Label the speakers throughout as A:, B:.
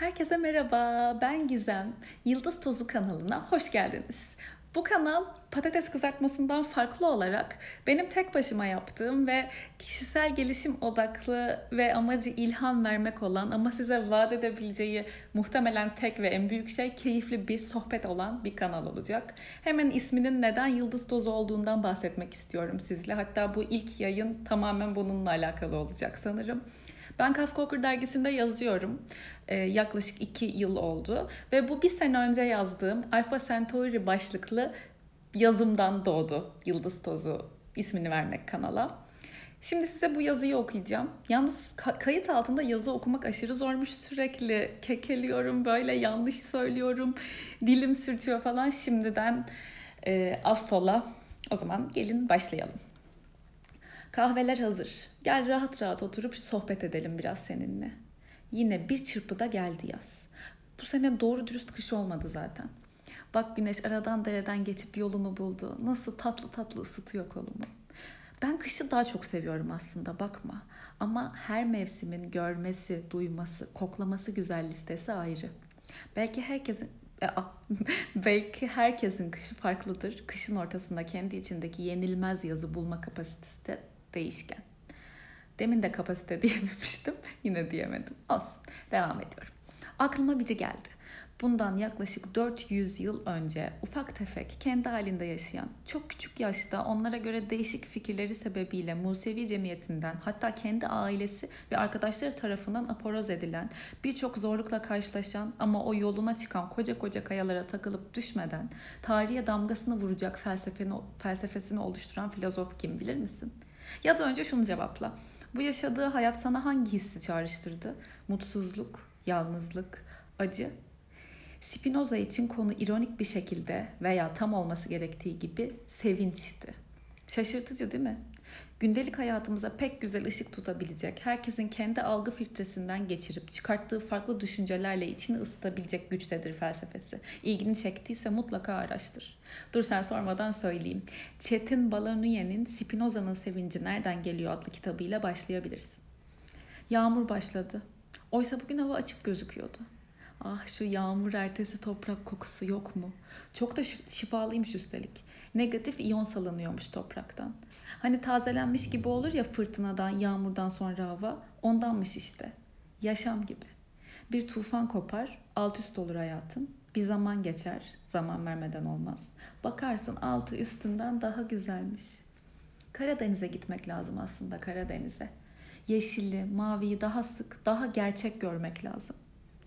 A: Herkese merhaba, ben Gizem. Yıldız Tozu kanalına hoş geldiniz. Bu kanal patates kızartmasından farklı olarak benim tek başıma yaptığım ve kişisel gelişim odaklı ve amacı ilham vermek olan ama size vaat edebileceği muhtemelen tek ve en büyük şey keyifli bir sohbet olan bir kanal olacak. Hemen isminin neden Yıldız Tozu olduğundan bahsetmek istiyorum sizle. Hatta bu ilk yayın tamamen bununla alakalı olacak sanırım. Ben Kafka dergisinde yazıyorum. Ee, yaklaşık iki yıl oldu. Ve bu bir sene önce yazdığım Alpha Centauri başlıklı yazımdan doğdu Yıldız Tozu ismini vermek kanala. Şimdi size bu yazıyı okuyacağım. Yalnız kayıt altında yazı okumak aşırı zormuş. Sürekli kekeliyorum, böyle yanlış söylüyorum, dilim sürtüyor falan. Şimdiden e, affola. O zaman gelin başlayalım. Kahveler hazır. Gel rahat rahat oturup sohbet edelim biraz seninle. Yine bir çırpıda geldi yaz. Bu sene doğru dürüst kış olmadı zaten. Bak güneş aradan dereden geçip yolunu buldu. Nasıl tatlı tatlı ısıtıyor kolumu. Ben kışı daha çok seviyorum aslında bakma. Ama her mevsimin görmesi, duyması, koklaması güzel listesi ayrı. Belki herkesin e, belki herkesin kışı farklıdır. Kışın ortasında kendi içindeki yenilmez yazı bulma kapasitesi de değişken. Demin de kapasite diyememiştim. Yine diyemedim. Olsun. Devam ediyorum. Aklıma biri geldi. Bundan yaklaşık 400 yıl önce ufak tefek kendi halinde yaşayan çok küçük yaşta onlara göre değişik fikirleri sebebiyle Musevi cemiyetinden hatta kendi ailesi ve arkadaşları tarafından aporoz edilen birçok zorlukla karşılaşan ama o yoluna çıkan koca koca kayalara takılıp düşmeden tarihe damgasını vuracak felsefeni, felsefesini oluşturan filozof kim bilir misin? Ya da önce şunu cevapla. Bu yaşadığı hayat sana hangi hissi çağrıştırdı? Mutsuzluk, yalnızlık, acı? Spinoza için konu ironik bir şekilde veya tam olması gerektiği gibi sevinçti. Şaşırtıcı değil mi? Gündelik hayatımıza pek güzel ışık tutabilecek, herkesin kendi algı filtresinden geçirip çıkarttığı farklı düşüncelerle içini ısıtabilecek güçtedir felsefesi. İlgini çektiyse mutlaka araştır. Dur sen sormadan söyleyeyim. Çetin Balanuyen'in Spinoza'nın Sevinci Nereden Geliyor adlı kitabıyla başlayabilirsin. Yağmur başladı. Oysa bugün hava açık gözüküyordu. Ah şu yağmur ertesi toprak kokusu yok mu? Çok da şifalıymış üstelik. Negatif iyon salınıyormuş topraktan. Hani tazelenmiş gibi olur ya fırtınadan, yağmurdan sonra hava. Ondanmış işte. Yaşam gibi. Bir tufan kopar, alt üst olur hayatın. Bir zaman geçer, zaman vermeden olmaz. Bakarsın altı üstünden daha güzelmiş. Karadeniz'e gitmek lazım aslında Karadeniz'e. Yeşilli, maviyi daha sık, daha gerçek görmek lazım.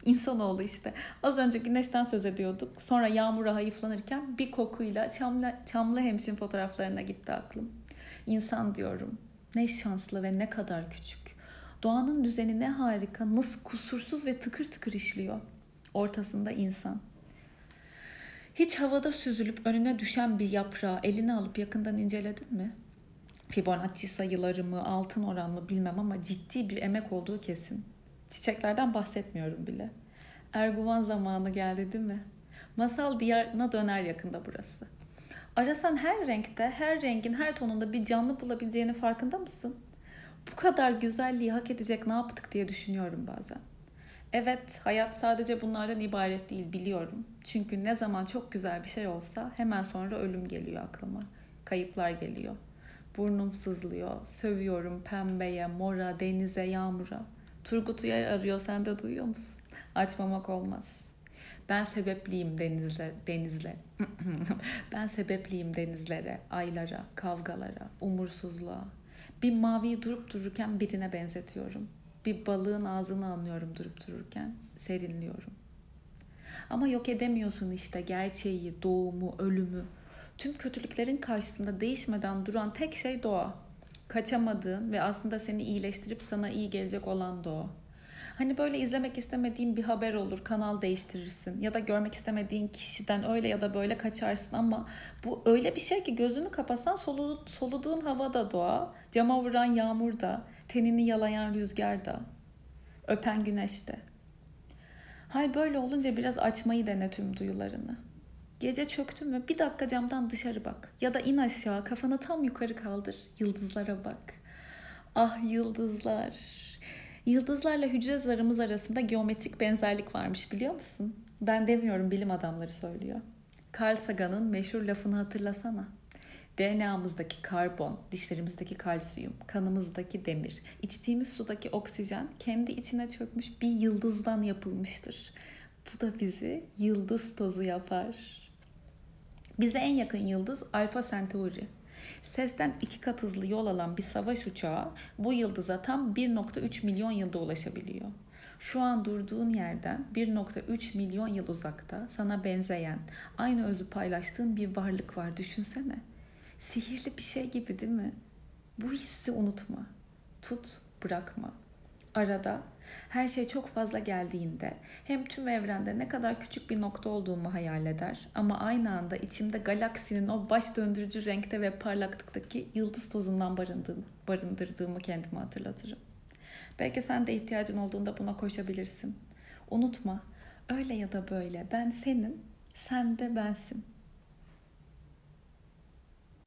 A: İnsanoğlu işte. Az önce güneşten söz ediyorduk. Sonra yağmura hayıflanırken bir kokuyla Çamlı, Çamlı Hemşin fotoğraflarına gitti aklım. İnsan diyorum. Ne şanslı ve ne kadar küçük. Doğanın düzeni ne harika, nasıl kusursuz ve tıkır tıkır işliyor. Ortasında insan. Hiç havada süzülüp önüne düşen bir yaprağı eline alıp yakından inceledin mi? Fibonacci sayıları mı, altın oran mı bilmem ama ciddi bir emek olduğu kesin. Çiçeklerden bahsetmiyorum bile. Erguvan zamanı geldi değil mi? Masal diyarına döner yakında burası. Arasan her renkte, her rengin her tonunda bir canlı bulabileceğini farkında mısın? Bu kadar güzelliği hak edecek ne yaptık diye düşünüyorum bazen. Evet, hayat sadece bunlardan ibaret değil biliyorum. Çünkü ne zaman çok güzel bir şey olsa hemen sonra ölüm geliyor aklıma. Kayıplar geliyor. Burnum sızlıyor. Sövüyorum pembeye, mora, denize, yağmura. Turgut Uyar arıyor sen de duyuyor musun? Açmamak olmaz. Ben sebepliyim denizler, denizle. ben sebepliyim denizlere, aylara, kavgalara, umursuzluğa. Bir maviyi durup dururken birine benzetiyorum. Bir balığın ağzını anlıyorum durup dururken, serinliyorum. Ama yok edemiyorsun işte gerçeği, doğumu, ölümü. Tüm kötülüklerin karşısında değişmeden duran tek şey doğa kaçamadığın ve aslında seni iyileştirip sana iyi gelecek olan da o. Hani böyle izlemek istemediğin bir haber olur, kanal değiştirirsin ya da görmek istemediğin kişiden öyle ya da böyle kaçarsın ama bu öyle bir şey ki gözünü kapasan solu, soluduğun hava da doğa, cama vuran yağmur da, tenini yalayan rüzgar da, öpen güneş de. Hay böyle olunca biraz açmayı dene tüm duyularını. Gece çöktün mü bir dakika camdan dışarı bak. Ya da in aşağı kafanı tam yukarı kaldır. Yıldızlara bak. Ah yıldızlar. Yıldızlarla hücre zarımız arasında geometrik benzerlik varmış biliyor musun? Ben demiyorum bilim adamları söylüyor. Carl Sagan'ın meşhur lafını hatırlasana. DNA'mızdaki karbon, dişlerimizdeki kalsiyum, kanımızdaki demir, içtiğimiz sudaki oksijen kendi içine çökmüş bir yıldızdan yapılmıştır. Bu da bizi yıldız tozu yapar. Bize en yakın yıldız Alfa Centauri. Sesten iki kat hızlı yol alan bir savaş uçağı bu yıldıza tam 1.3 milyon yılda ulaşabiliyor. Şu an durduğun yerden 1.3 milyon yıl uzakta sana benzeyen, aynı özü paylaştığın bir varlık var düşünsene. Sihirli bir şey gibi değil mi? Bu hissi unutma. Tut, bırakma. Arada her şey çok fazla geldiğinde hem tüm evrende ne kadar küçük bir nokta olduğumu hayal eder ama aynı anda içimde galaksinin o baş döndürücü renkte ve parlaklıktaki yıldız tozundan barındırdığımı kendime hatırlatırım. Belki sen de ihtiyacın olduğunda buna koşabilirsin. Unutma, öyle ya da böyle ben senin, sen de bensin.